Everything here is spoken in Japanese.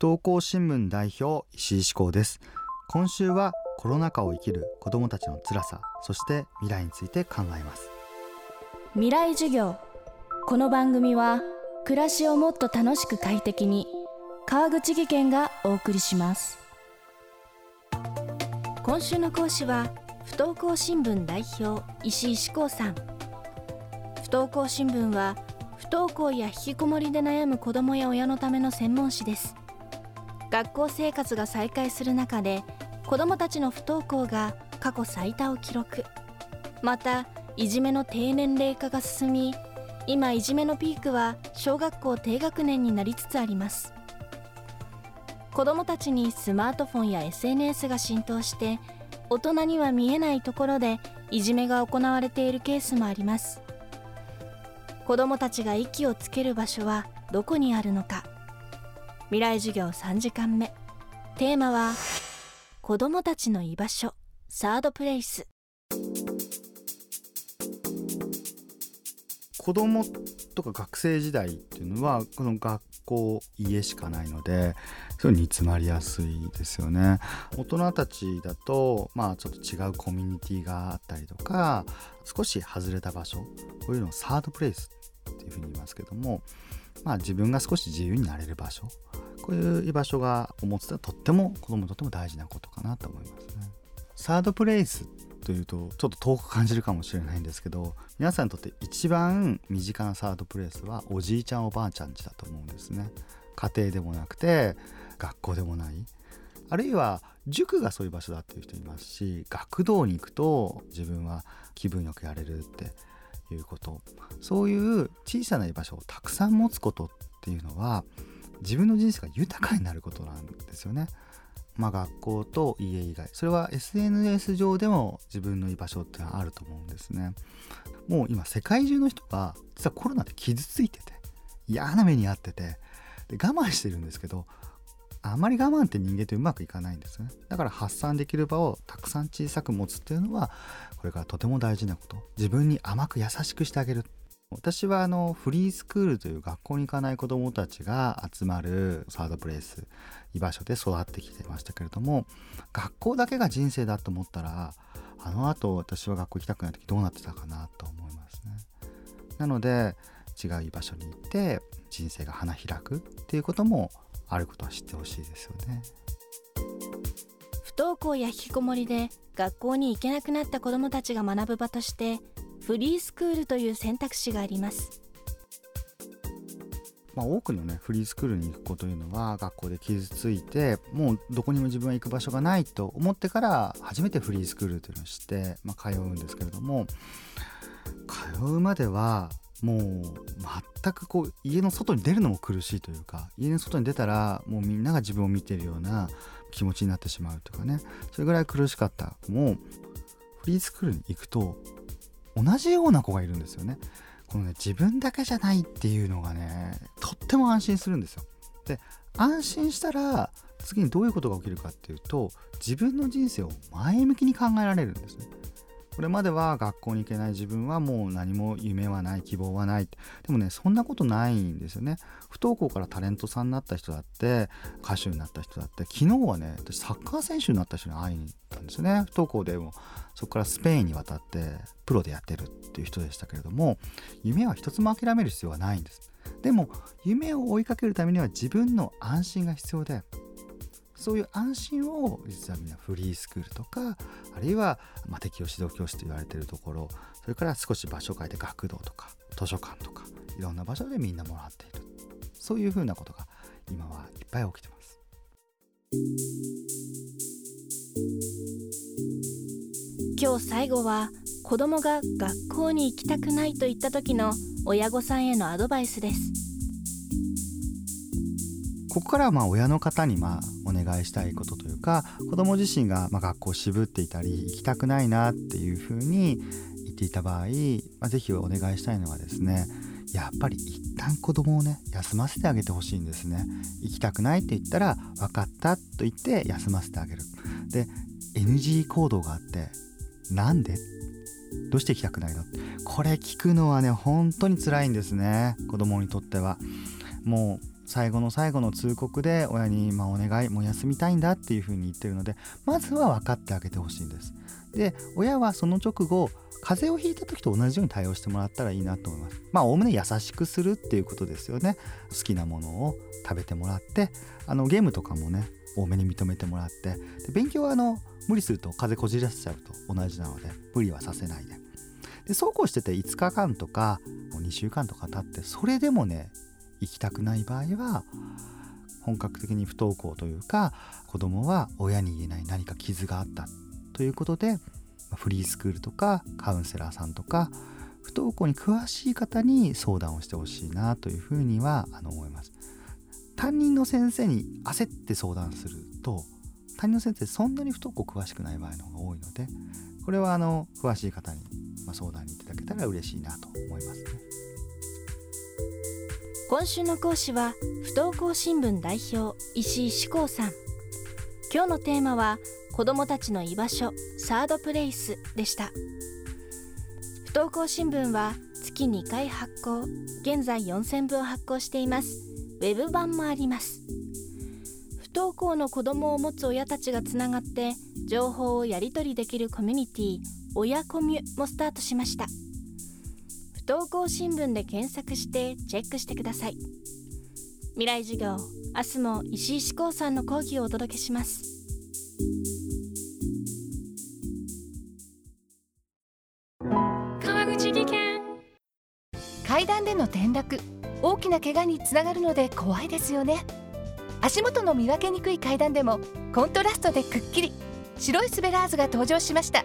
不登校新聞代表石井志向です。今週はコロナ禍を生きる子どもたちの辛さそして未来について考えます。未来授業。この番組は暮らしをもっと楽しく快適に川口義賢がお送りします。今週の講師は不登校新聞代表石井志向さん。不登校新聞は不登校や引きこもりで悩む子どもや親のための専門誌です学校生活が再開する中で子どもたちの不登校が過去最多を記録。またいじめの低年齢化が進み今いじめのピークは小学校低学年になりつつあります。子どもたちにスマートフォンや SNS が浸透して大人には見えないところでいじめが行われているケースもあります。子どもたちが息をつける場所はどこにあるのか。未来授業3時間目。テーマは子どもたちの居場所。サードプレイス。子供とか学生時代っていうのはこの学校家しかないのでそう煮詰まりやすいですよね。大人たちだとまあちょっと違うコミュニティがあったりとか少し外れた場所。こういうのをサードプレイスっていうふうに言いますけどもまあ自分が少し自由になれる場所。こういう居場所が持つととっても子供にとっても大事なことかなと思いますね。サードプレイスというとちょっと遠く感じるかもしれないんですけど皆さんにとって一番身近なサードプレイスはおじいちゃんおばあちゃんちだと思うんですね。家庭でもなくて学校でもない。あるいは塾がそういう場所だっていう人いますし学童に行くと自分は気分よくやれるっていうこと。そういう小さな居場所をたくさん持つことっていうのは自分の人生が豊かになることなんですよね。まあ、学校と家以外。それは SNS 上でも自分の居場所ってのはあると思うんですね。もう今世界中の人が実はコロナで傷ついてて嫌な目に遭っててで我慢してるんですけどあまり我慢って人間ってうまくいかないんですね。だから発散できる場をたくさん小さく持つっていうのはこれからとても大事なこと。自分に甘く優しくしてあげる。私はあのフリースクールという学校に行かない子どもたちが集まるサードプレイス居場所で育ってきてましたけれども学校だけが人生だと思ったらあのあと私は学校行きたくない時どうなってたかなと思いますね。なので違う居場所に行って人生が花開くっていうこともあることは知ってほしいですよね。不登校や引きこもりで学校に行けなくなった子どもたちが学ぶ場としてフリースクールという選択肢がありますまあ、多くのねフリースクールに行く子というのは学校で傷ついてもうどこにも自分は行く場所がないと思ってから初めてフリースクールというのを知って、まあ、通うんですけれども通うまではもう全くこう家の外に出るのも苦しいというか家の外に出たらもうみんなが自分を見てるような気持ちになってしまうというかねそれぐらい苦しかった子もフリースクールに行くと同じような子がいるんですよね。このね自分だけじゃないっていうのがねとっても安心するんですよ。で安心したら次にどういうことが起きるかっていうと自分の人生を前向きに考えられるんですね。これまでは学校に行けない自分はもう何も夢はない希望はない。でもねそんなことないんですよね。不登校からタレントさんになった人だって歌手になった人だって昨日はね私サッカー選手になった人に会いに行ったんですよね。不登校でもそこからスペインに渡ってプロでやってるっていう人でしたけれども夢は一つも諦める必要はないんです。でも夢を追いかけるためには自分の安心が必要でそういう安心を実はみんなフリースクールとかあるいは、まあ、適応指導教室と言われているところそれから少し場所を変えて学童とか図書館とかいろんな場所でみんなもらっているそういうふうなことが今はいっぱい起きてます。今日最後は子供が学校に行きたくないといった時の親御さんへのアドバイスですここからはまあ親の方にまあお願いしたいことというか子ども自身がま学校を渋っていたり行きたくないなっていうふうに言っていた場合、まあ、ぜひお願いしたいのはですねやっぱり一旦子供をね休ませてあげてほしいんですね。行きたくないって言ったら分かったと言って休ませてあげる。で NG 行動があってなんで？どうして行きたくないの？これ聞くのはね本当に辛いんですね子供にとっては。もう最後の最後の通告で親に「まあ、お願いもう休みたいんだ」っていうふうに言ってるのでまずは分かってあげてほしいんです。で親はその直後風邪をひいた時と同じように対応してもらったらいいなと思います。まあおおむね優しくするっていうことですよね。好きなものを食べてもらってあのゲームとかもね多めに認めてもらってで勉強はあの無理すると風邪こじらせちゃうと同じなので無理はさせないででそうこうしてて5日間とか2週間とか経ってそれでもね行きたくない場合は本格的に不登校というか子供は親に言えない何か傷があったということでフリースクールとかカウンセラーさんとか不登校に詳しい方に相談をしてほしいなというふうにはあの思います。担任の先生に焦って相談すると担任の先生そんなに不登校詳しくない場合の方が多いのでこれはあの詳しい方に相談にいただけたら嬉しいなと思いますね今週の講師は不登校新聞代表石井志功さん。今日のテーマは子どもたちの居場所サードプレイスでした。不登校新聞は月2回発行現在4000部を発行しています。ウェブ版もあります。不登校の子供を持つ親たちがつながって情報をやり取りできるコミュニティ親コミュもスタートしました。不登校新聞で検索してチェックしてください。未来授業明日も石井志功さんの講義をお届けします。川口技研。階段での転落大きな怪我につながるので怖いですよね。足元の見分けにくい階段でもコントラストでくっきり。白いスベラーズが登場しました